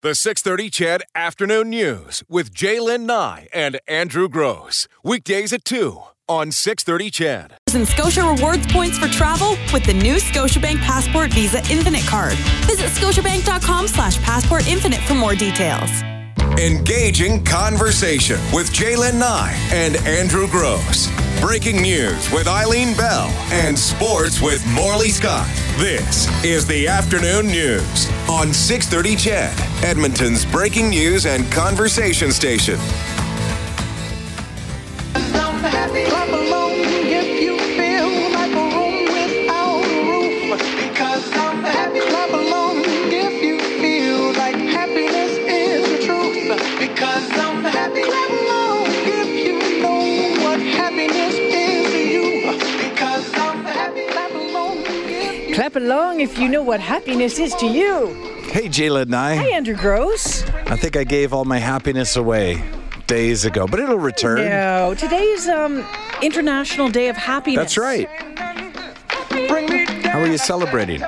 The 630 CHED Afternoon News with J'lyn Nye and Andrew Grose. Weekdays at 2 on 630 CHED. And Scotia rewards points for travel with the new Scotiabank Passport Visa Infinite card. Visit scotiabank.com slash passport infinite for more details. Engaging conversation with J'lyn Nye and Andrew Grose. Breaking news with Eileen Bell and sports with Morley Scott. This is the afternoon news on 630 CHED, Edmonton's breaking news and conversation station. Clap along if you know what happiness is to you. Hey, J'lyn Nye. Hey, Andrew Grose. I think I gave all my happiness away days ago, but it'll return. No, today's um, International Day of Happiness. That's right. bring me down. How are you celebrating?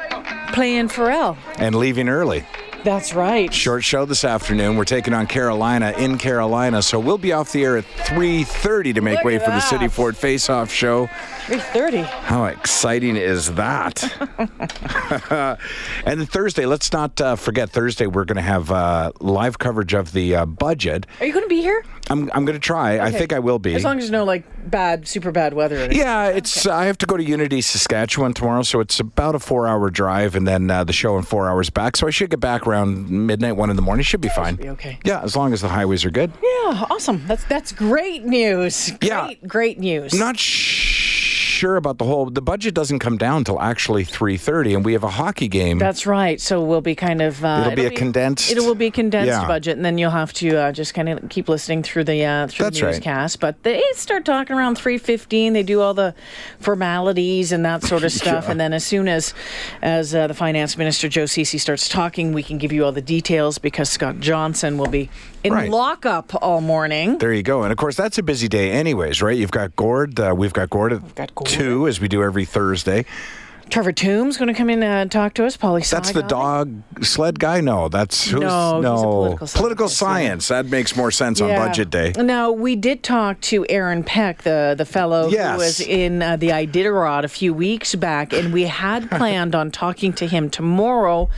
Playing Pharrell. And leaving early. That's right. Short show this afternoon. We're taking on Carolina in Carolina, so we'll be off the air at 3:30 to make Look way for the City that. Ford Face-Off show. 3.30. How exciting is that? and Thursday, let's not uh, forget Thursday. We're going to have uh, live coverage of the uh, budget. Are you going to be here? I'm, I'm going to try. I think I will be. As long as no, like, bad, super bad weather. Yeah, it's. I have to go to Unity, Saskatchewan tomorrow, so it's about a four-hour drive, and then uh, the show in four hours back. So I should get back around midnight, one in the morning. Should be fine. be okay. Yeah, as long as the highways are good. Yeah, awesome. That's that's great news. Great, Yeah. great news. Not sure about the whole. The budget doesn't come down till actually three thirty, and we have a hockey game. That's right. So we'll be kind of. Uh, It'll be a condensed- It will be condensed Yeah. budget, and then you'll have to uh, just kind of keep listening through the uh, through That's the right. newscast. But they start talking around three fifteen. They do all the formalities and that sort of stuff, and then as soon as as uh, the finance minister Joe Ceci starts talking, we can give you all the details because Scott Johnson will be in Right. lockup all morning. there you go, and of course that's a busy day, anyways, right? You've got Gord. Uh, we've got Gord at got Gord. two, as we do every Thursday. Trevor Tombe going to come in and talk to us. Polly That's the dog sled guy. No, that's who's No, a political political science. That makes more sense on budget day. Now we did talk to Aaron Peck, the the fellow Yes. who was in uh, the Iditarod a few weeks back, and we had planned on talking to him tomorrow.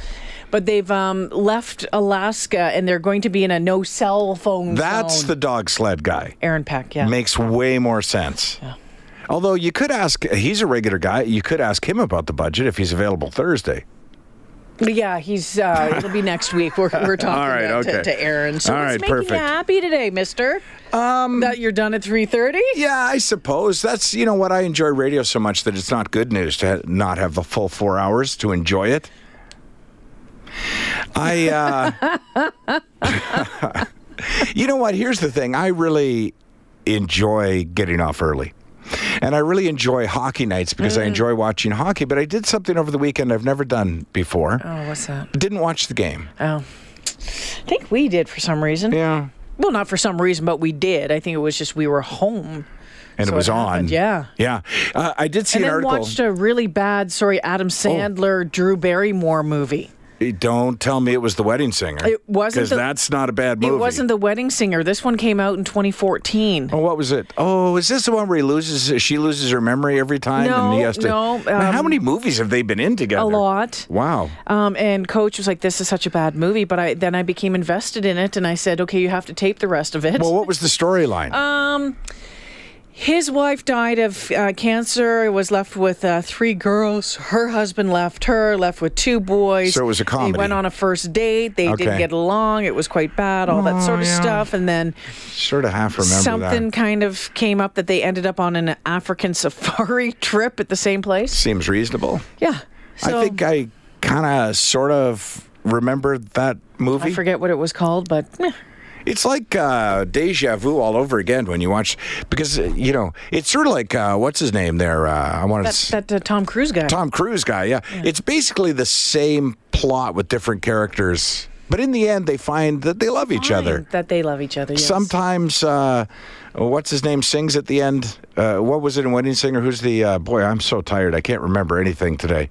But they've um, left Alaska and they're going to be in a no cell phone That's zone. the dog sled guy. Aaron Peck, yeah. Makes way more sense. Although you could ask, he's a regular guy. You could ask him about the budget if he's available Thursday. yeah, he's. Uh, it'll be next week. We're, we're talking All right, to- okay. to Aaron. So All what's making perfect. you happy today, Mister? Um, that you're done at three thirty. Yeah, I suppose that's you know what I enjoy radio so much that it's not good news to ha- not have the full four hours to enjoy it. I, uh, you know what? Here's the thing. I really enjoy getting off early. And I really enjoy hockey nights because I enjoy watching hockey. But I did something over the weekend I've never done before. Oh, what's that? Didn't watch the game. Oh, I think we did for some reason. Yeah. Well, not for some reason, but we did. I think it was just we were home. And So it was it on. yeah. Yeah. Uh, I did see and an article. Oh. watched a really bad, sorry, Adam Sandler, Drew Barrymore movie. Don't tell me it was The Wedding Singer. It wasn't Because that's not a bad movie. It wasn't The Wedding Singer. This one came out in 2014. Oh, what was it? Oh, is this the one where he loses? She loses her memory every time, and he has to. no, Man, how um, many movies have they been in together? A lot. Wow. Um, and Coach was like, "This is such a bad movie," but I then I became invested in it, and I said, "Okay, you have to tape the rest of it." Well, what was the storyline? Um, his wife died of uh, cancer. Was left with uh, three girls. Her husband left her. Left with two boys. So it was a comedy. They went on a first date. They didn't get along. It was quite bad. All that Oh, sort of yeah. stuff. And then sort of half remember something that. kind of came up that they ended up on an African safari trip at the same place. Seems reasonable. Yeah. So, I think I kind of sort of remember that movie. I forget what it was called, but eh, It's like uh, deja vu all over again when you watch because uh, you know it's sort of like uh, what's his name there. Uh, I want to. that, that uh, Tom Cruise guy. Tom Cruise guy, yeah. It's basically the same plot with different characters, but in the end, they find that they love each Fine, other. That they love each other. Yes. Sometimes, uh, what's his name sings at the end. Uh, what was it in Wedding Singer? Who's the uh, boy? I'm so tired. I can't remember anything today.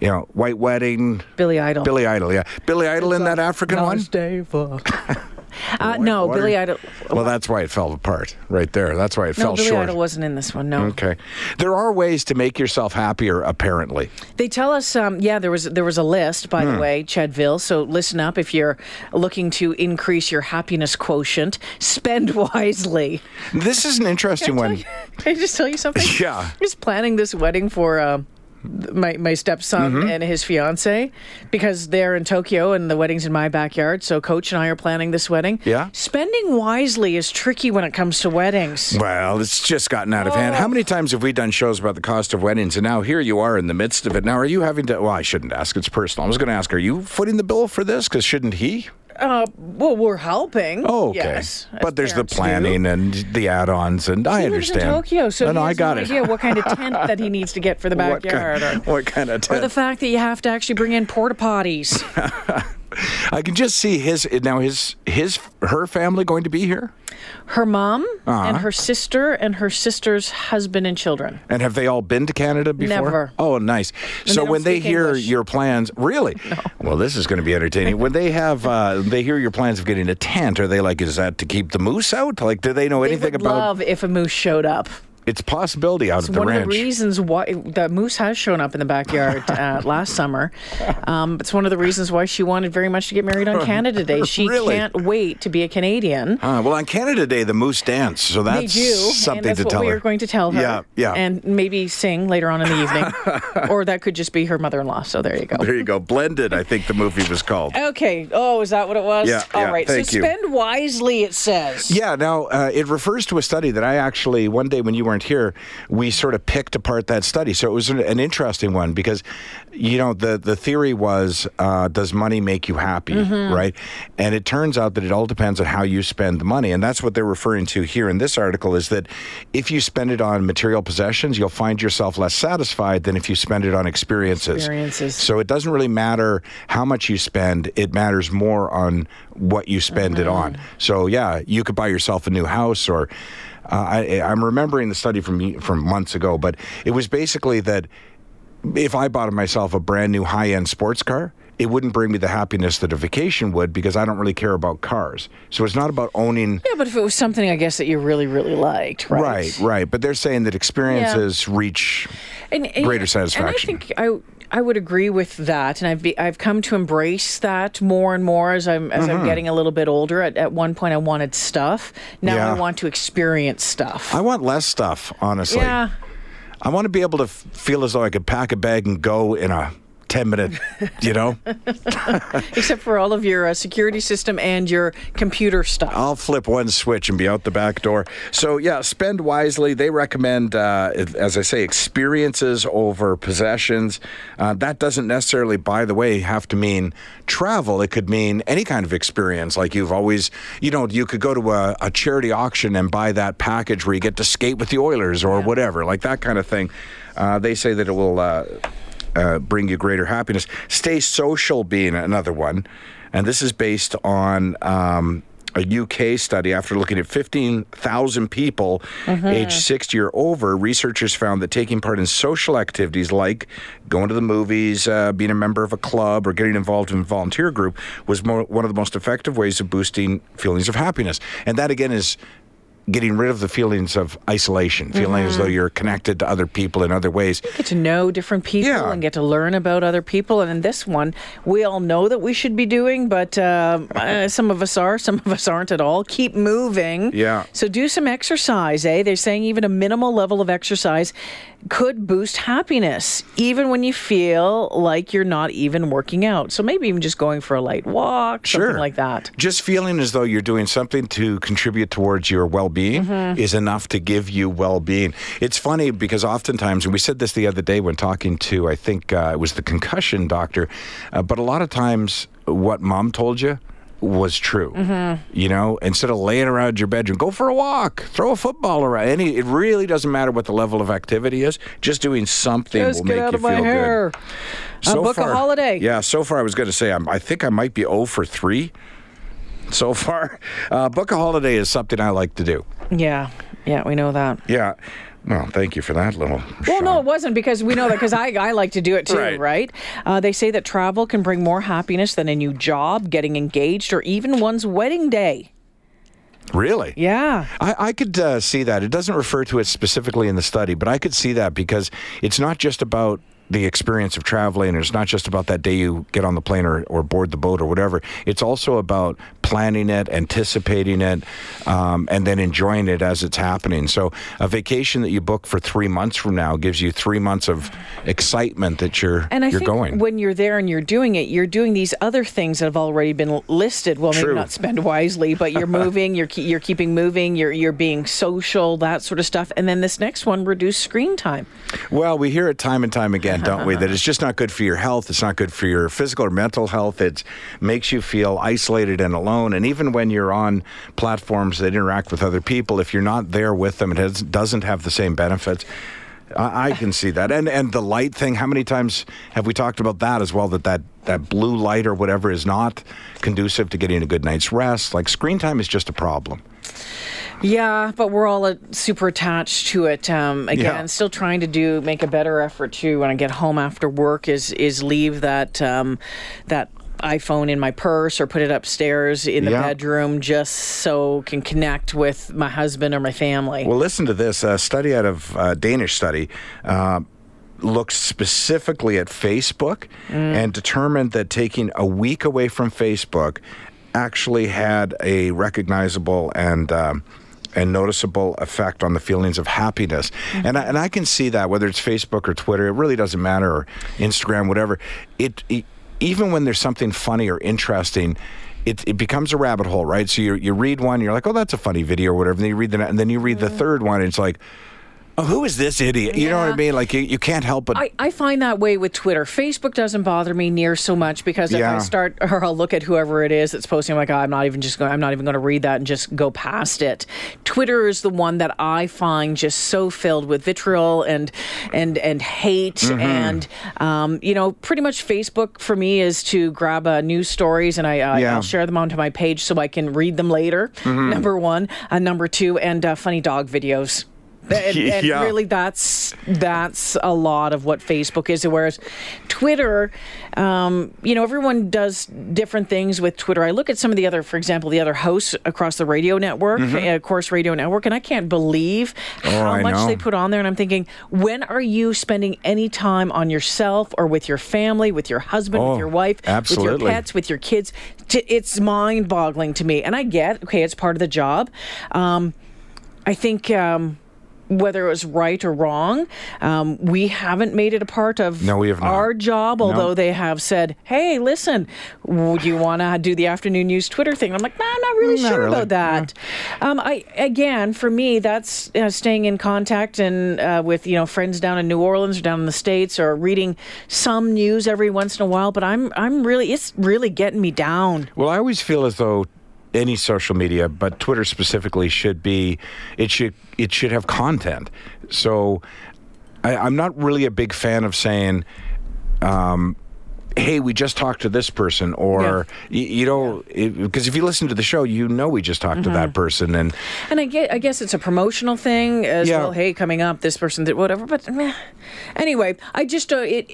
You know, White Wedding. Billy Idol. Billy Idol, yeah. Billy Idol in that African one? uh, no, Water. Billy Idol. Well, that's why it fell apart right there. That's why it No, fell Billy short. Billy Idol wasn't in this one. No. Okay. There are ways to make yourself happier, apparently. They tell us, um, yeah, there was there was a list, by Hmm. the way, Chadville. So listen up if you're looking to increase your happiness quotient. Spend wisely. This is an interesting one. Can I just tell you something? Yeah. I was planning this wedding for uh, my my stepson Mm-hmm. and his fiance because they're in Tokyo and the wedding's in my backyard. So Coach and I are planning this wedding. Yeah. Spending wisely is tricky when it comes to weddings. Well, it's just gotten out of hand. How many times have we done shows about the cost of weddings, and now here you are in the midst of it? Now, are you having to? Well, I shouldn't ask. It's personal. I was going to ask, are you footing the bill for this? Because shouldn't he? Uh, well, we're helping. Oh, okay. Yes, but there's the planning and the add-ons, and I He lives in understand. Tokyo, so no, I got no it. idea what kind of tent that he needs to get for the what, backyard, kind, or, what kind of tent, or the fact that you have to actually bring in porta potties. I can just see his now his his her family going to be here, Her mom Uh-huh. and her sister and her sister's husband and children. and have they all been to Canada before? Never. Oh, nice. they so don't when they hear English. your plans, really? Well, this is going to be entertaining. when they have uh, they hear your plans of getting a tent, are they like, is that to keep the moose out? Like, do they know They anything would about? love if a moose showed up. It's a possibility out It's at the one ranch. One of the reasons why the moose has shown up in the backyard uh, last summer. Um, it's one of the reasons why she wanted very much to get married on Canada Day. She Really? can't wait to be a Canadian. Ah, well, on Canada Day, the moose dance, so that's something that's to what tell we her. are going to tell her. Yeah, yeah. and maybe sing later on in the evening, or that could just be her mother-in-law. So there you go. There you go. Blended, I think the movie was called. Okay. Oh, is that what it was? Yeah, All yeah, right. thank so you. spend wisely. It says. Yeah, now uh, it refers to a study that I actually, one day when you weren't here, we sort of picked apart that study. So it was an, an interesting one because, you know, the, the theory was uh, does money make you happy, Mm-hmm. right? And it turns out that it all depends on how you spend the money. And that's what they're referring to here in this article is that if you spend it on material possessions, you'll find yourself less satisfied than if you spend it on experiences. Experiences. So it doesn't really matter how much you spend, it matters more on what you spend it on. So yeah, you could buy yourself a new house or Uh, I, I'm remembering the study from from months ago, but it was basically that if I bought myself a brand new high end sports car, it wouldn't bring me the happiness that a vacation would because I don't really care about cars. So it's not about owning. Yeah, but if it was something, I guess that you really, really liked, right? Right, right. But they're saying that experiences reach And, and- greater satisfaction. And I think I. I would agree with that, and I've be, I've come to embrace that more and more as I'm as Mm-hmm. I'm getting a little bit older. At, at one point, I wanted stuff. Now Yeah. I want to experience stuff. I want less stuff, honestly. yeah, I want to be able to f- feel as though I could pack a bag and go in a 10 minute, you know? except for all of your uh, security system and your computer stuff. I'll flip one switch and be out the back door. So, yeah, spend wisely. They recommend, uh, as I say, experiences over possessions. Uh, that doesn't necessarily, by the way, have to mean travel. It could mean any kind of experience. Like you've always, you know, you could go to a, a charity auction and buy that package where you get to skate with the Oilers or whatever, like that kind of thing. Uh, they say that it will. Uh, uh, bring you greater happiness. Stay social being another one. And this is based on um, a UK study. After looking at 15,000 people aged 60 or over, researchers found that taking part in social activities like going to the movies, uh, being a member of a club, or getting involved in a volunteer group was more, one of the most effective ways of boosting feelings of happiness. And that, again, is getting rid of the feelings of isolation, feeling as though you're connected to other people in other ways. get to know different people Yeah. and get to learn about other people. And in this one, we all know that we should be doing, but um uh, some of us are, some of us aren't at all. Keep moving. Yeah. So do some exercise, eh? They're saying even a minimal level of exercise could boost happiness, even when you feel like you're not even working out. So maybe even just going for a light walk, something like that. Just feeling as though you're doing something to contribute towards your well-being Mm-hmm. is enough to give you well-being. It's funny because oftentimes, and we said this the other day when talking to, I think uh, it was the concussion doctor, uh, but a lot of times what mom told you was true. Mm-hmm. You know, instead of laying around your bedroom, go for a walk, throw a football around. Any, it really doesn't matter what the level of activity is. Just doing something Just will make out you of my feel hair. good. Uh, book a holiday. Yeah, so far I was going to say I'm, I think I might be 0 for 3 so far. Uh, book a holiday is something I like to do. Yeah. Yeah, we know that. Yeah. Well, thank you for that little. Well, no, it wasn't because we know that because I, I like to do it too, Right. right? Uh, they say that travel can bring more happiness than a new job, getting engaged, or even one's wedding day. Really? Yeah. I, I could uh, see that. It doesn't refer to it specifically in the study, but I could see that because it's not just about the experience of traveling. It's not just about that day you get on the plane or, or board the boat or whatever. It's also about planning it, anticipating it, um, and then enjoying it as it's happening. So a vacation that you book for three months from now gives you three months of excitement that you're And I you're think going. when you're there and you're doing it, you're doing these other things that have already been listed. Well, maybe not spend wisely, but you're moving, you're you're keeping moving, you're you're being social, that sort of stuff. And then this next one, reduce screen time. Well, we hear it time and time again, don't we? That it's just not good for your health. It's not good for your physical or mental health. It makes you feel isolated and alone. And even when you're on platforms that interact with other people, if you're not there with them, it has, doesn't have the same benefits. I, I can see that. And and the light thing. How many times have we talked about that as well? That that that blue light or whatever is not conducive to getting a good night's rest. Like screen time is just a problem. Yeah, but we're all uh, super attached to it. Um, again, Yeah. still trying to do make a better effort to when I get home after work is is leave that um, that iPhone in my purse or put it upstairs in the Yeah. bedroom just so can connect with my husband or my family. Well, listen to this. A study out of uh, Danish study uh, looked specifically at Facebook and determined that taking a week away from Facebook actually had a recognizable and um, and noticeable effect on the feelings of happiness. And, I, and I can see that whether it's Facebook or Twitter, it really doesn't matter, or Instagram, whatever. It, it even when there's something funny or interesting. It, it becomes a rabbit hole, right? So you, you read one, you're like, oh, that's a funny video or whatever. And then you read the, and then you read the mm. third one, and it's like, oh, who is this idiot? You know what I mean? Like you, you can't help but I, I find that way with Twitter. Facebook doesn't bother me near so much because if Yeah. I start or I'll look at whoever it is that's posting, I'm like, oh, I'm not even just going. I'm not even going to read that and just go past it. Twitter is the one that I find just so filled with vitriol and and and hate Mm-hmm. and um, you know, pretty much Facebook for me is to grab uh, news stories and I uh, Yeah. I'll share them onto my page so I can read them later. Mm-hmm. Number one, uh, number two, and uh, funny dog videos. And, and Yeah. really, that's that's a lot of what Facebook is. Whereas Twitter, um, you know, everyone does different things with Twitter. I look at some of the other, for example, the other hosts across the radio network, uh, Corus Radio Network, and I can't believe how Mm-hmm. Oh, I much know. they put on there. And I'm thinking, when are you spending any time on yourself or with your family, with your husband, Oh, with your wife, with your pets, with your kids? It's mind boggling to me. And I get, okay, it's part of the job. Um, I think. Um, whether it was right or wrong, um, we haven't made it a part of No, we have not. our job. Although No. they have said, "Hey, listen, would you want to do the afternoon news Twitter thing?" I'm like, "Nah, I'm not really Not sure really. about that." Um, I again, for me, that's uh, staying in contact and uh, with you know friends down in New Orleans or down in the states, or reading some news every once in a while. But I'm I'm really it's really getting me down. Well, I always feel as though any social media, but Twitter specifically, should be it should it should have content. So I, I'm not really a big fan of saying. Um, Hey, we just talked to this person, or y you, know, because if you listen to the show, you know we just talked to that person, and And I get, I guess it's a promotional thing as Yeah. well. Hey, coming up, this person did whatever. But meh. anyway, I just uh, it.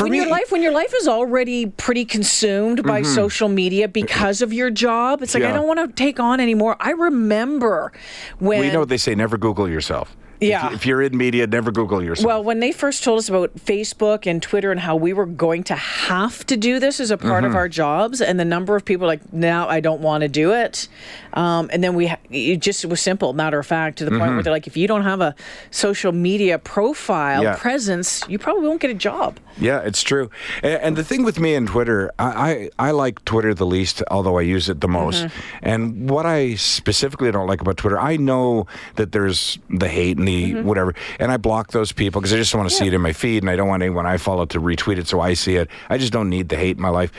For when me- your life when your life is already pretty consumed by social media because of your job, it's like I Mm-hmm. Don't want to take on anymore. I remember when we know what they say: never Google yourself. If Yeah. if you're in media, never Google yourself. Well, when they first told us about Facebook and Twitter and how we were going to have to do this as a part Mm-hmm. of our jobs, and the number of people like, now I don't want to do it. Um, and then we, ha- it just was simple, matter of fact, to the point where they're like, if you don't have a social media profile Mm-hmm. Yeah. presence, you probably won't get a job. Yeah, it's true. A- And the thing with me and Twitter, I, I, I like Twitter the least, although I use it the most. And what I specifically don't like about Twitter, I know that there's the hate and the whatever, and I block those people because I just don't want to see it in my feed, and I don't want anyone I follow to retweet it so I see it. I just don't need the hate in my life.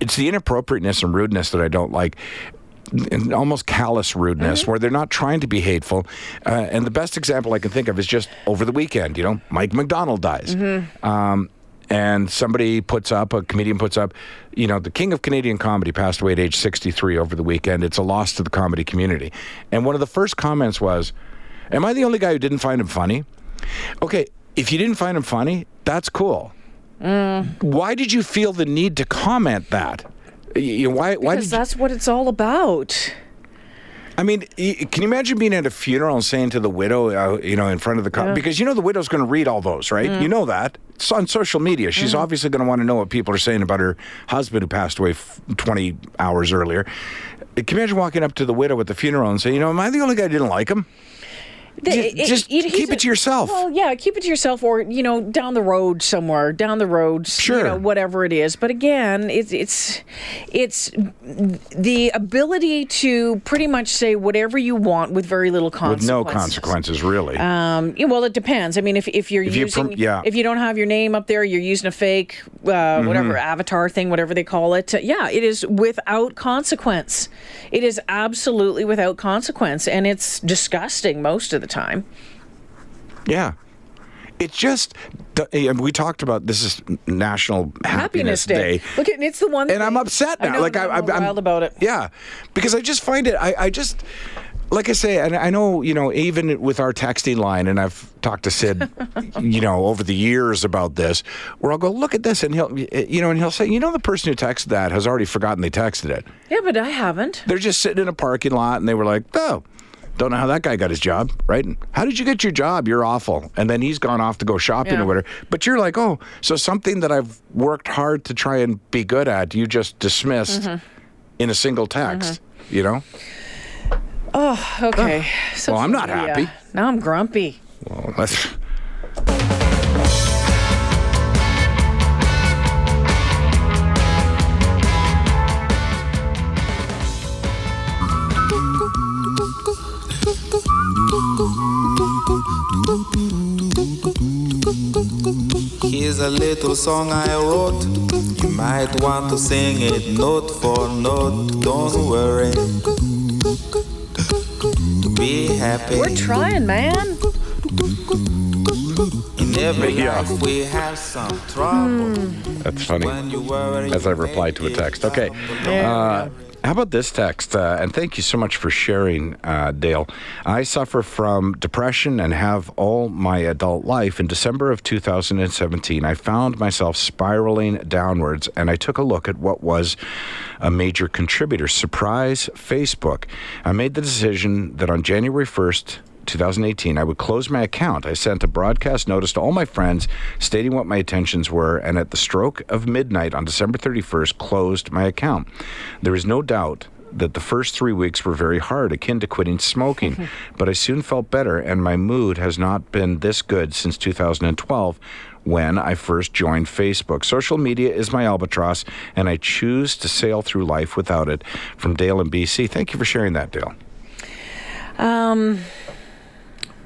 It's the inappropriateness and rudeness that I don't like. Almost callous rudeness where they're not trying to be hateful. Uh, and the best example I can think of is just over the weekend, you know, Mike MacDonald dies. Um, and somebody puts up a comedian puts up, you know, the king of Canadian comedy passed away at age 63 over the weekend. It's a loss to the comedy community. And one of the first comments was, "Am I the only guy who didn't find him funny?" Okay, if you didn't find him funny, that's cool. Why did you feel the need to comment that? You know, why? Why Because you, that's what it's all about. I mean, can you imagine being at a funeral and saying to the widow, uh, you know, in front of the co- because you know the widow's going to read all those, right? Mm. You know that it's on social media. She's obviously going to want to know what people are saying about her husband who passed away f- twenty hours earlier. Can you imagine walking up to the widow at the funeral and saying, you know, am I the only guy who didn't like him? They- Ju- just he's keep it to yourself. Well, yeah, keep it to yourself, or you know, down the road somewhere, down the road, Sure. you know, whatever it is. But again, it's it's it's the ability to pretty much say whatever you want with very little consequences. With no consequences, really. Um, well, it depends. I mean, if, if you're If you using, prom- yeah. if you don't have your name up there, you're using a fake, uh, Mm-hmm. whatever avatar thing, whatever they call it. yeah, it is without consequence. It is absolutely without consequence, and it's disgusting most of the time. Yeah. It's just, eh, and we talked about this is National Happiness, Happiness Day. Look at it's the one, and I'm upset now. I know, like I'm, I, I'm, wild about it. Yeah, because I just find it. I, I just. Like I say, and I know, you know, even with our texting line, and I've talked to Sid, you know, over the years about this, where I'll go, look at this, and he'll, eh, you know, and he'll say, you know, the person who texted that has already forgotten they texted it. Yeah, but I haven't. They're just sitting in a parking lot, and they were like, oh, don't know how that guy got his job, right? How did you get your job? You're awful. And then he's gone off to go shopping Yeah. or whatever. But you're like, oh, so something that I've worked hard to try and be good at, you just dismissed Mm-hmm. in a single text, you know? Oh, okay. Well, I'm not happy. Now I'm grumpy. Well, that's. Here's a little song I wrote. You might want to sing it note for note. Don't worry. Be happy. We're trying, man. In every Yeah. life we have some trouble. That's funny. When you worry, As I replied to a text. Okay. down Uh, how about this text? Uh, and thank you so much for sharing, uh, Dale. I suffer from depression and have all my adult life. In December of 2017, I found myself spiraling downwards, and I took a look at what was a major contributor surprise Facebook. I made the decision that on January 1st, 2018, I would close my account. I sent a broadcast notice to all my friends stating what my intentions were, and at the stroke of midnight on December 31st, closed my account. There is no doubt that the first three weeks were very hard, akin to quitting smoking, but I soon felt better, and my mood has not been this good since 2012 when I first joined Facebook. Social media is my albatross, and I choose to sail through life without it. From Dale in BC. Thank you for sharing that, Dale. Um,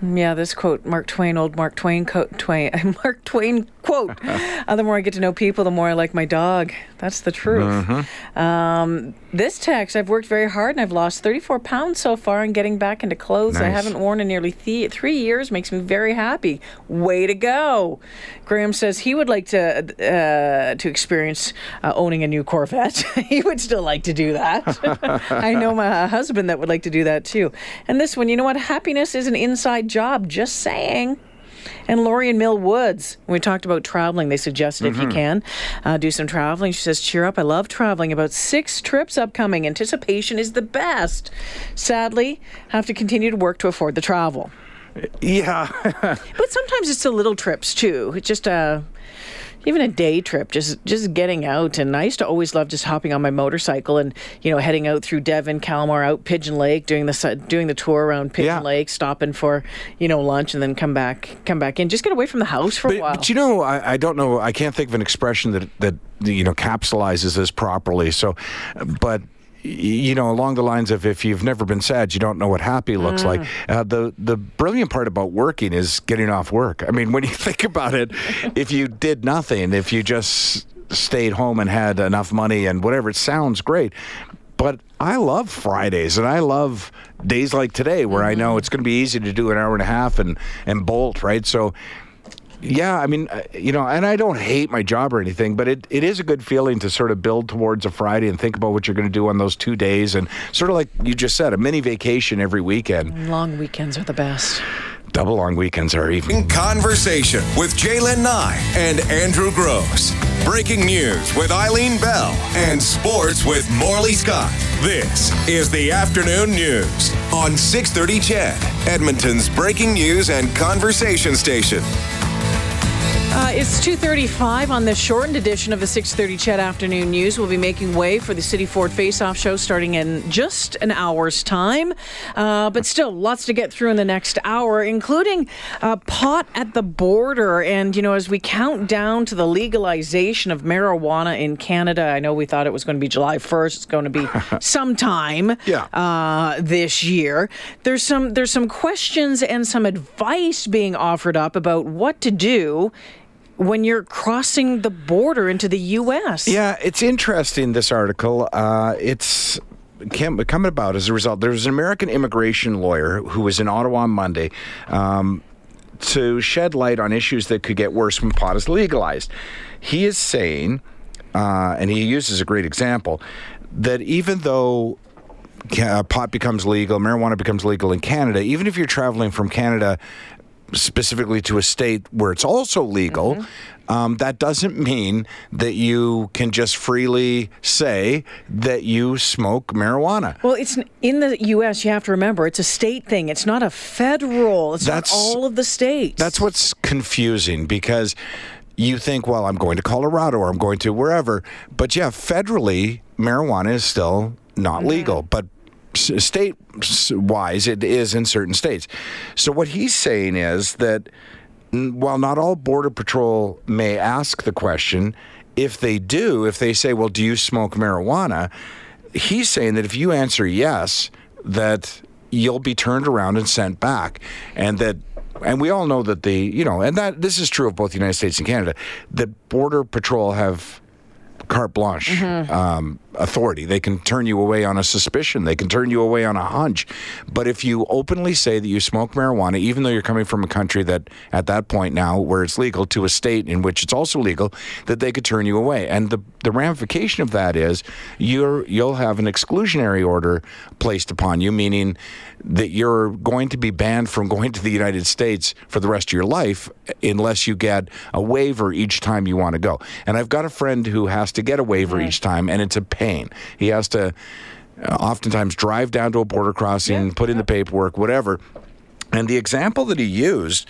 Yeah, this quote, Mark Twain, old Mark Twain quote, Twain, Mark Twain quote. uh, the more I get to know people, the more I like my dog. That's the truth. Um, this text, I've worked very hard and I've lost 34 pounds so far and getting back into clothes I haven't worn in nearly th- three years makes me very happy. Way to go. Graham says he would like to uh, to experience uh, owning a new Corvette. he would still like to do that. I know my husband that would like to do that too. And this one, you know what? Happiness is an inside job. Just saying. And Lori in Mill Woods, we talked about traveling, they suggested if you can uh, do some traveling. She says, "Cheer up! I love traveling. About six trips upcoming. Anticipation is the best. Sadly, have to continue to work to afford the travel. Yeah. But sometimes it's the little trips too. It's just a." Even a day trip, just just getting out, and I used to always love just hopping on my motorcycle and you know heading out through Devon, Calmar, out Pigeon Lake, doing the doing the tour around Pigeon Yeah. Lake, stopping for you know lunch, and then come back come back in. Just get away from the house for a But, while. but you know, I, I don't know. I can't think of an expression that that you know capsulizes this properly. So, but you know, along the lines of if you've never been sad, you don't know what happy looks like. Uh, the the brilliant part about working is getting off work. I mean, when you think about it, if you did nothing, if you just stayed home and had enough money and whatever, it sounds great. But I love Fridays and I love days like today where I know it's going to be easy to do an hour and a half and and bolt right. So yeah, I mean, uh, you know, and I don't hate my job or anything, but it, it is a good feeling to sort of build towards a Friday and think about what you're going to do on those two days. And sort of like you just said, a mini vacation every weekend. Long weekends are the best. Double long weekends are even. Conversation with J'lyn Nye and Andrew Grose. Breaking news with Eileen Bell and sports with Morley Scott. This is the afternoon news on 630 CHED, Edmonton's breaking news and conversation station. Thank you. Uh, it's 2.35 on this shortened edition of the 6.30 CHED Afternoon News. We'll be making way for the City Ford Face-Off show starting in just an hour's time. Uh, but still, lots to get through in the next hour, including uh, pot at the border. And, you know, as we count down to the legalization of marijuana in Canada, I know we thought it was going to be July 1st. It's going to be sometime Yeah. uh, this year. There's some there's some questions and some advice being offered up about what to do when you're crossing the border into the U.S. Yeah, it's interesting, this article. Uh, it's came, coming about as a result. There was an American immigration lawyer who was in Ottawa on Monday. Um, to shed light on issues that could get worse when pot is legalized. He is saying, uh, and he uses a great example, that even though uh, pot becomes legal, marijuana becomes legal in Canada, even if you're traveling from Canada specifically to a state where it's also legal, um, that doesn't mean that you can just freely say that you smoke marijuana. Well, it's in the U.S. You have to remember it's a state thing. It's not a federal. It's That's- not all of the states. That's what's confusing because you think, well, I'm going to Colorado or I'm going to wherever. But yeah, federally, marijuana is still not legal. But state wise, it is in certain states. So what he's saying is that while not all Border Patrol may ask the question, if they do, if they say, well, do you smoke marijuana? He's saying that if you answer yes, that you'll be turned around and sent back. And that and we all know that the you know, and that this is true of both the United States and Canada, that Border Patrol have carte blanche um, authority. They can turn you away on a suspicion. They can turn you away on a hunch. But if you openly say that you smoke marijuana, even though you're coming from a country that at that point now where it's legal to a state in which it's also legal, that they could turn you away. And the the ramification of that is you're you'll have an exclusionary order placed upon you, meaning that you're going to be banned from going to the United States for the rest of your life unless you get a waiver each time you want to go. And I've got a friend who has to get a waiver each time, and it's a pain. He has to uh, oftentimes drive down to a border crossing, put in the paperwork, whatever. And the example that he used,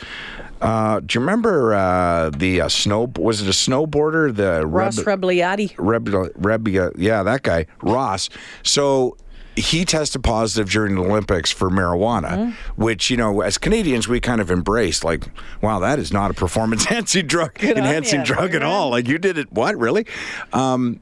uh, do you remember uh, the uh, snow? Was it a snowboarder? The Ross Reb- Rebagliati. Reb, Reb, yeah, that guy, Ross. So he tested positive during the Olympics for marijuana, which, you know, as Canadians, we kind of embraced. Like, wow, that is not a performance enhancing drug, enhancing drug at all. Like, you did it, what, really? Um,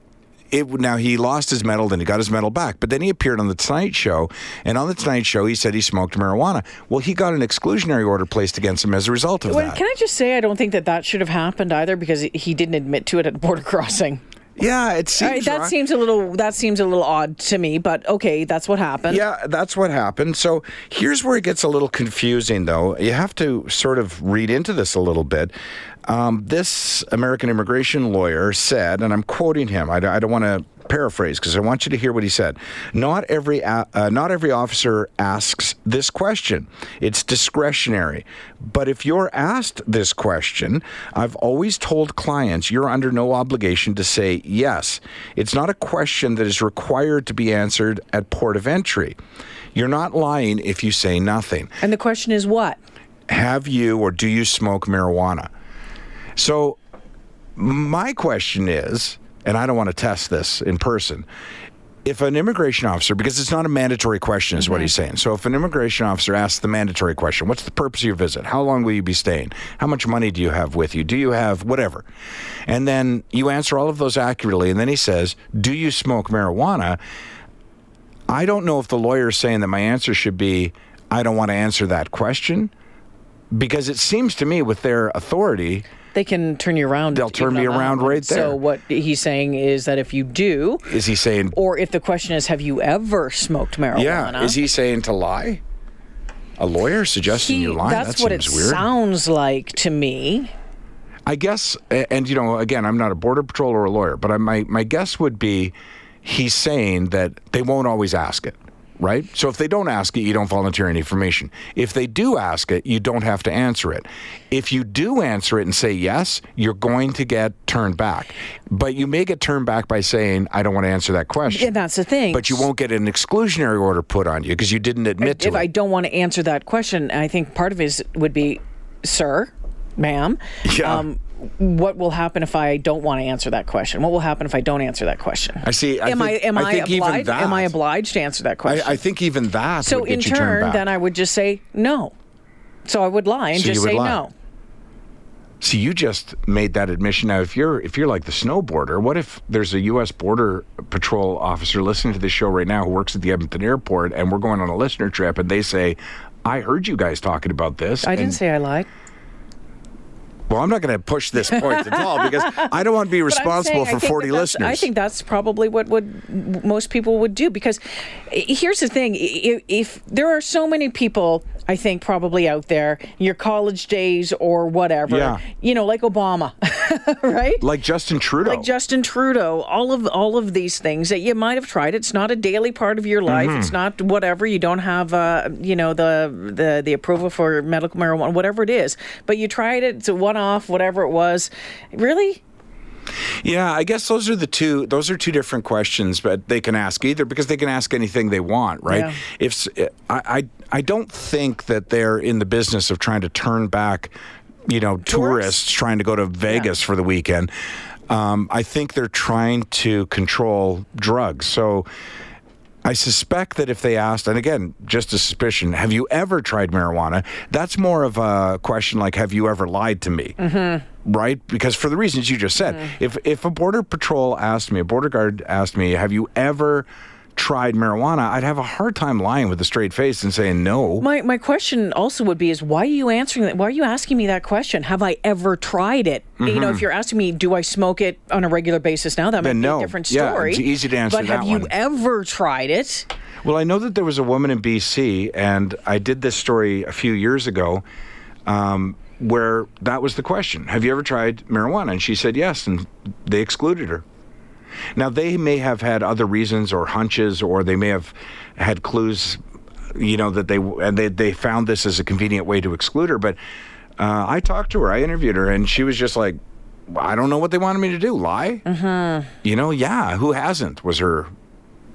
it, now he lost his medal, then he got his medal back. But then he appeared on the Tonight Show, and on the Tonight Show, he said he smoked marijuana. Well, he got an exclusionary order placed against him as a result of Well, that. can I just say I don't think that that should have happened either because he didn't admit to it at the border crossing. Yeah, it seems that wrong. seems a little that seems a little odd to me, but okay, that's what happened. Yeah, that's what happened. So here's where it gets a little confusing, though. You have to sort of read into this a little bit. Um, this American immigration lawyer said, and I'm quoting him. I, I don't want to paraphrase because I want you to hear what he said. Not every uh, not every officer asks this question. It's discretionary. But if you're asked this question, I've always told clients you're under no obligation to say yes. It's not a question that is required to be answered at port of entry. You're not lying if you say nothing. And the question is what? Have you or do you smoke marijuana? So, my question is, and I don't want to test this in person. If an immigration officer, because it's not a mandatory question, is what he's mm-hmm. saying. So, if an immigration officer asks the mandatory question, what's the purpose of your visit? How long will you be staying? How much money do you have with you? Do you have whatever? And then you answer all of those accurately. And then he says, Do you smoke marijuana? I don't know if the lawyer is saying that my answer should be, I don't want to answer that question. Because it seems to me, with their authority, They can turn you around. They'll turn me around right there. So what he's saying is that if you do, is he saying, or if the question is, have you ever smoked marijuana? yeah, is he saying to lie? A lawyer suggesting He- you lie? That's that what seems it weird. sounds like to me. I guess, and you know, again, I'm not a border patrol or a lawyer, but I, my my guess would be he's saying that they won't always ask it, right? So if they don't ask it, you don't volunteer any information. If they do ask it, you don't have to answer it. If you do answer it and say yes, you're going to get turned back. But you may get turned back by saying, "I don't want to answer that question." Yeah, that's the thing. But you won't get an exclusionary order put on you because you didn't admit to if it. I don't want to answer that question, I think part of it is, would be, sir, ma'am, Yeah. um, what will happen if I don't want to answer that question? What will happen if I don't answer that question? I see. I am think- I am I I, obliged? Am I obliged to answer that question? I, I think even that so in turn, then I would just say no. So I would lie and So just say lie. no. See, you just made that admission. Now, if you're if you're like the snowboarder, what if there's a U.S. Border Patrol officer listening to this show right now who works at the Edmonton airport, and we're going on a listener trip, and they say, "I heard you guys talking about this." I didn't say I lied. Well, I'm not going to push this point at all because I don't want to be responsible saying for 40 that listeners. I think that's probably what would most people would do because here's the thing: if, if there are so many people, I think probably out there, your college days or whatever, Yeah. you know, like Obama, right? like Justin Trudeau. like Justin Trudeau, all of all of these things that you might have tried. It's not a daily part of your life. It's Mm-hmm. not whatever. You don't have, uh, you know, the the the approval for medical marijuana, whatever it is. But you tried it. It's a one off, whatever it was. Really, Yeah, I guess those are the two. Those are two different questions, but they can ask either because they can ask anything they want, right? Yeah. If I, I, I don't think that they're in the business of trying to turn back, you know, tourists, trying to go to Vegas for the weekend. Um, I think they're trying to control drugs. So. I suspect that if they asked, and again, just a suspicion, have you ever tried marijuana? That's more of a question like, have you ever lied to me? Mm-hmm. Right? Because for the reasons you just said, if if a border patrol asked me, a border guard asked me, have you ever tried marijuana? I'd have a hard time lying with a straight face and saying no. My my question also would be is why are you answering that? Why are you asking me that question? Have I ever tried it? You know, if you're asking me, do I smoke it on a regular basis now? That might Mm-hmm. Then be no. a different story. Yeah, it's easy to answer But have that you one. ever tried it? Well, I know that there was a woman in BC, and I did this story a few years ago, um, where that was the question: Have you ever tried marijuana? And she said yes, and they excluded her. Now they may have had other reasons or hunches, or they may have had clues, you know, that they and they they found this as a convenient way to exclude her. But uh, I talked to her, I interviewed her, and she was just like, "I don't know what they wanted me to do. Lie? Mm-hmm. You know? Yeah. Who hasn't?" Was her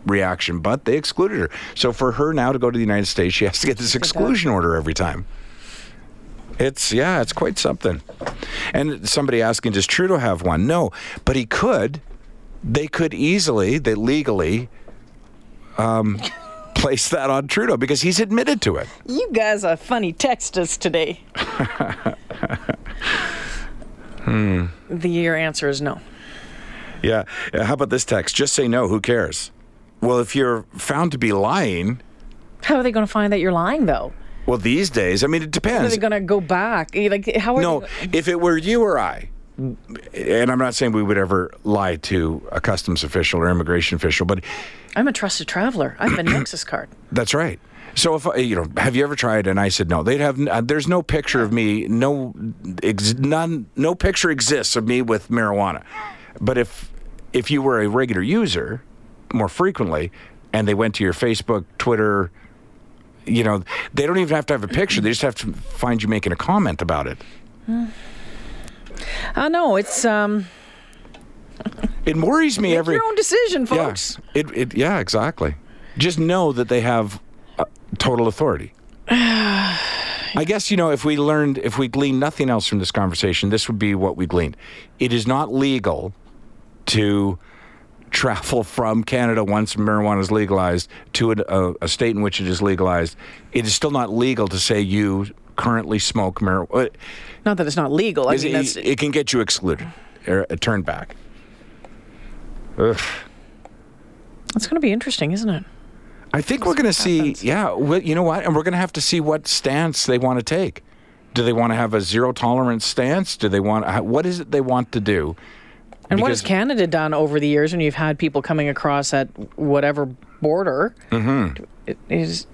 reaction, but they excluded her. So for her now to go to the United States, she has to get this exclusion order every time. It's yeah, it's quite something. And somebody asking, does Trudeau have one? No, but he could. They could easily, they legally, um, place that on Trudeau because he's admitted to it. You guys are funny texters today. Hmm. The your answer is no. Yeah. Uh, How about this text? Just say no. Who cares? Well, if you're found to be lying, How are they going to find that you're lying though? well, these days, I mean, it depends. Are they going to go back? Like how are No, they, if it were you or I, and I'm not saying we would ever lie to a customs official or immigration official, but I'm a trusted traveler. I have a Nexus card. that's right. So if you know, have you ever tried? And I said no. They'd have. Uh, there's no picture of me. No, ex, none. No picture exists of me with marijuana. But if if you were a regular user, more frequently, and they went to your Facebook, Twitter, you know, they don't even have to have a picture. They just have to find you making a comment about it. I know it's um It worries me make every. your own decision, Yeah, folks. it, it, yeah, exactly. Just know that they have uh, total authority. I guess, you know, if we learned, if we gleaned nothing else from this conversation, this would be what we gleaned. It is not legal to travel from Canada once marijuana is legalized to a, a state in which it is legalized. It is still not legal to say you currently smoke marijuana. Not that it's not legal. I It, mean, that's it can get you excluded or uh, turned back. Ugh. it's going to be interesting, isn't it? I think we're going to see, happens. yeah, well, you know what? And we're going to have to see what stance they want to take. Do they want to have a zero tolerance stance? Do they want, what is it they want to do? And what has Canada done over the years when you've had people coming across at whatever border? Mm-hmm. It is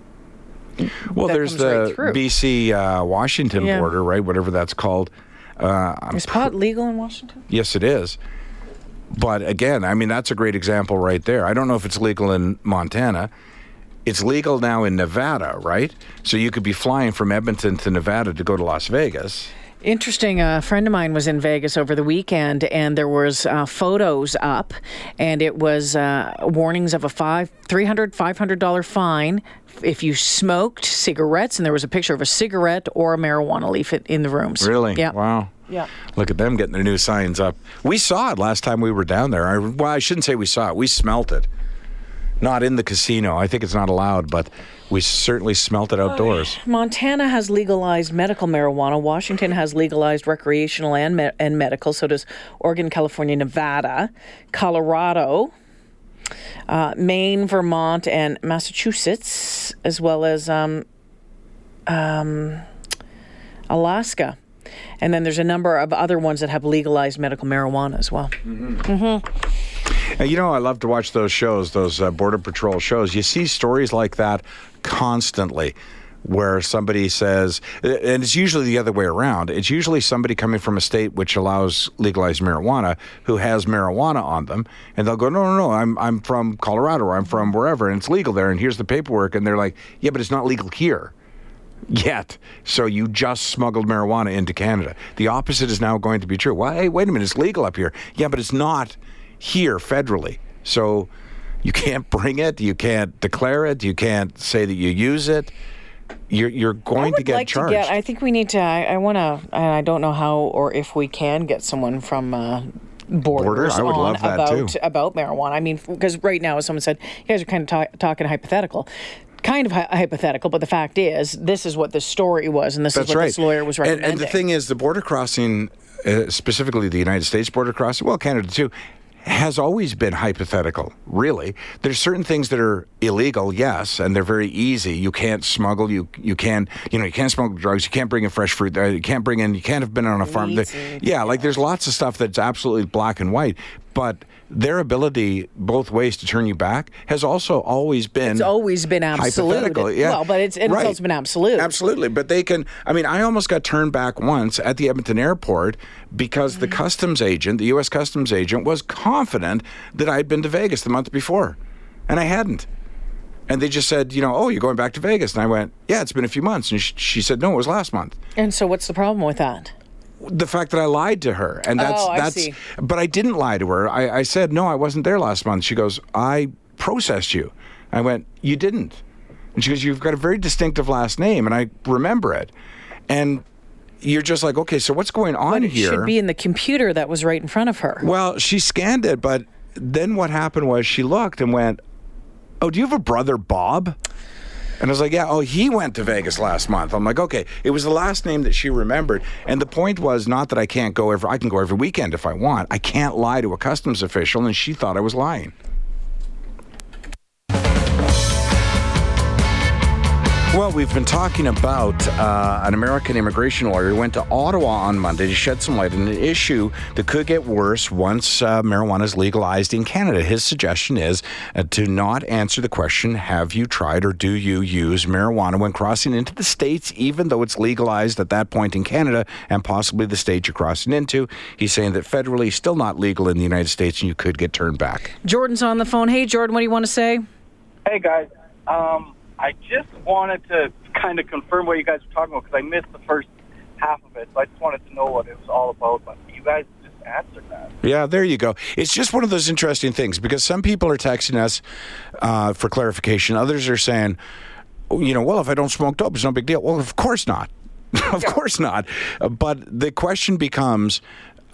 Well, there's right the through. BC uh, Washington Yeah. border, right? Whatever that's called. Uh, Is pot legal in Washington? Yes, it is. But again, I mean, that's a great example right there. I don't know if it's legal in Montana. It's legal now in Nevada, right? So you could be flying from Edmonton to Nevada to go to Las Vegas. Interesting. A friend of mine was in Vegas over the weekend, and there was uh, photos up, and it was uh, warnings of a five, three hundred, five hundred dollar fine if you smoked cigarettes, and there was a picture of a cigarette or a marijuana leaf in- in the rooms. Really? Yeah. Wow. Yeah. Look at them getting their new signs up. We saw it last time we were down there. I, well, I shouldn't say we saw it. We smelt it. Not in the casino. I think it's not allowed, but we certainly smelt it outdoors. Montana has legalized medical marijuana. Washington has legalized recreational and me- and medical. So does Oregon, California, Nevada, Colorado, uh, Maine, Vermont, and Massachusetts, as well as um, um, Alaska. And then there's a number of other ones that have legalized medical marijuana as well. And you know, I love to watch those shows, those uh, Border Patrol shows. You see stories like that constantly where somebody says, and it's usually the other way around. It's usually somebody coming from a state which allows legalized marijuana who has marijuana on them, and they'll go, no, no, no, I'm I'm from Colorado or I'm from wherever, and it's legal there, and here's the paperwork, and they're like, yeah, but it's not legal here yet. So you just smuggled marijuana into Canada. The opposite is now going to be true. Well, hey, wait a minute, it's legal up here. Yeah, but it's not here federally. So you can't bring it, you can't declare it, you can't say that you use it. You're you're going to get like charged. to get. I think we need to. I, I want to, I don't know how or if we can get someone from uh, borders I would on love that about too. about marijuana. I mean, because right now, as someone said, you guys are kind of ta- talking hypothetical. Kind of hy- hypothetical, but the fact is, this is what the story was, and this That's is what right. this lawyer was And- recommending. And, the thing is, the border crossing, uh, specifically the United States border crossing, well, Canada too, has always been hypothetical, really. There's certain things that are illegal, yes, and they're very easy. You can't smuggle, you you can you know, you can't smuggle drugs, you can't bring in fresh fruit, uh, you can't bring in, you can't have been on a farm. Yeah, like there's lots of stuff that's absolutely black and white, but their ability both ways to turn you back has also always been It's always been absolute. yeah. Well, but it's- it's also been absolute. Absolutely, but they can. I mean, I almost got turned back once at the Edmonton airport because the mm-hmm. customs agent, the U.S. customs agent, was confident that I'd been to Vegas the month before, and I hadn't. And they just said, you know, oh, you're going back to Vegas, and I went, yeah, it's been a few months, and she, she said, no, it was last month and so, what's the problem with that? The fact that I lied to her, and that's Oh, that's. see. But I didn't lie to her. I, I said no, I wasn't there last month. She goes, I processed you. I went, you didn't. And she goes, you've got a very distinctive last name, and I remember it. And you're just like, okay, so what's going on it here? should be in the computer that was right in front of her. Well, she scanned it, but then what happened was she looked and went, "Oh, do you have a brother, Bob?" And I was like, "Yeah." Oh, he went to Vegas last month. I'm like, "Okay." It was the last name that she remembered, and the point was not that I can't go every. I can go every weekend if I want. I can't lie to a customs official, and she thought I was lying. Well, we've been talking about uh, an American immigration lawyer who went to Ottawa on Monday to shed some light on an issue that could get worse once uh, marijuana is legalized in Canada. His suggestion is uh, to not answer the question, have you tried or do you use marijuana when crossing into the States, even though it's legalized at that point in Canada and possibly the state you're crossing into. He's saying that federally, still not legal in the United States, and you could get turned back. Jordan's on the phone. Hey, Jordan, what do you want to say? Hey guys, um, I just wanted to kind of confirm what you guys were talking about because I missed the first half of it. So I just wanted to know what it was all about. But you guys just answered that. Yeah, there you go. It's just one of those interesting things because some people are texting us uh, for clarification. Others are saying, oh, you know, well, if I don't smoke dope, it's no big deal. Well, of course not. of course not. But the question becomes.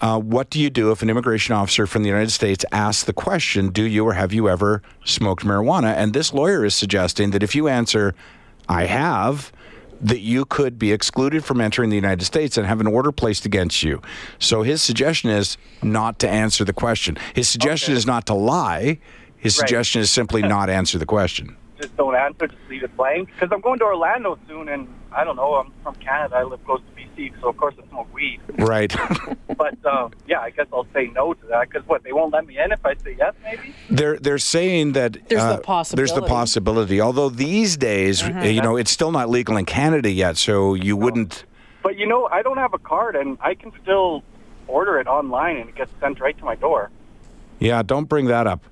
Uh, what do you do if an immigration officer from the United States asks the question, Do you or have you ever smoked marijuana? And this lawyer is suggesting that if you answer, I have, that you could be excluded from entering the United States and have an order placed against you. So his suggestion is not to answer the question. His suggestion Okay. is not to lie. His Right. suggestion is simply not answer the question. Just don't answer. Just leave it blank. Because I'm going to Orlando soon, and I don't know. I'm from Canada. I live close to BC, so of course I smoke weed. Right. But um, yeah, I guess I'll say no to that. Because what? They won't let me in if I say yes, maybe. they're they're saying that There's the There's the possibility. Possibility. Although these days, uh, you know, it's still not legal in Canada yet, so you wouldn't But you know, I don't have a card, and I can still order it online, and it gets sent right to my door. Yeah, don't bring that up.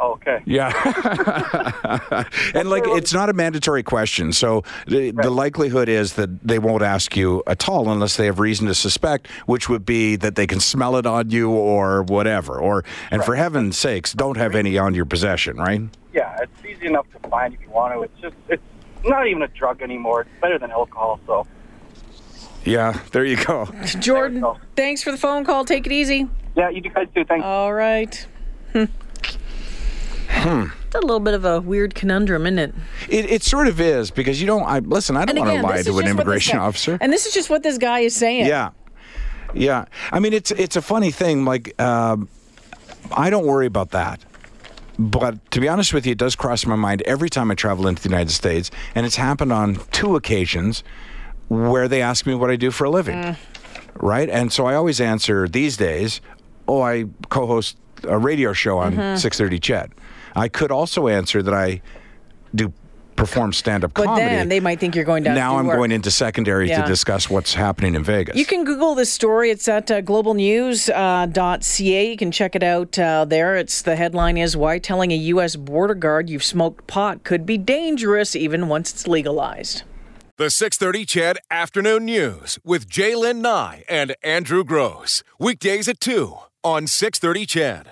Oh, okay. Yeah. and like it's not a mandatory question. So the, the likelihood is that they won't ask you at all unless they have reason to suspect, which would be that they can smell it on you or whatever. Or and for heaven's sakes, don't have any on your possession, right? Yeah, it's easy enough to find if you want to. It's just it's not even a drug anymore. It's better than alcohol. So Yeah, there you go. Jordan, go. thanks for the phone call. Take it easy. yeah, you guys do. Thanks. All right. Hmm. It's a little bit of a weird conundrum, isn't it? It, it sort of is because you don't. I listen. I don't want to lie to an just what this immigration officer. And this is just what this guy is saying. Yeah, yeah. I mean, it's it's a funny thing. Like, um, I don't worry about that. But to be honest with you, it does cross my mind every time I travel into the United States, and it's happened on two occasions where they ask me what I do for a living, right? And so I always answer these days, "Oh, I co-host a radio show on 6:30 CHED." I could also answer that I do perform stand-up But comedy. then they might think you're going down. to now do I'm work. going into secondary Yeah. to discuss what's happening in Vegas. You can Google this story. It's at uh, globalnews.ca. ca. you can check it out uh, there. It's the headline is Why Telling a U.S. Border Guard You've Smoked Pot Could Be Dangerous Even Once It's Legalized. The 630 CHED Afternoon News with J'lyn Nye and Andrew Grose. Weekdays at 2 on 630 CHED.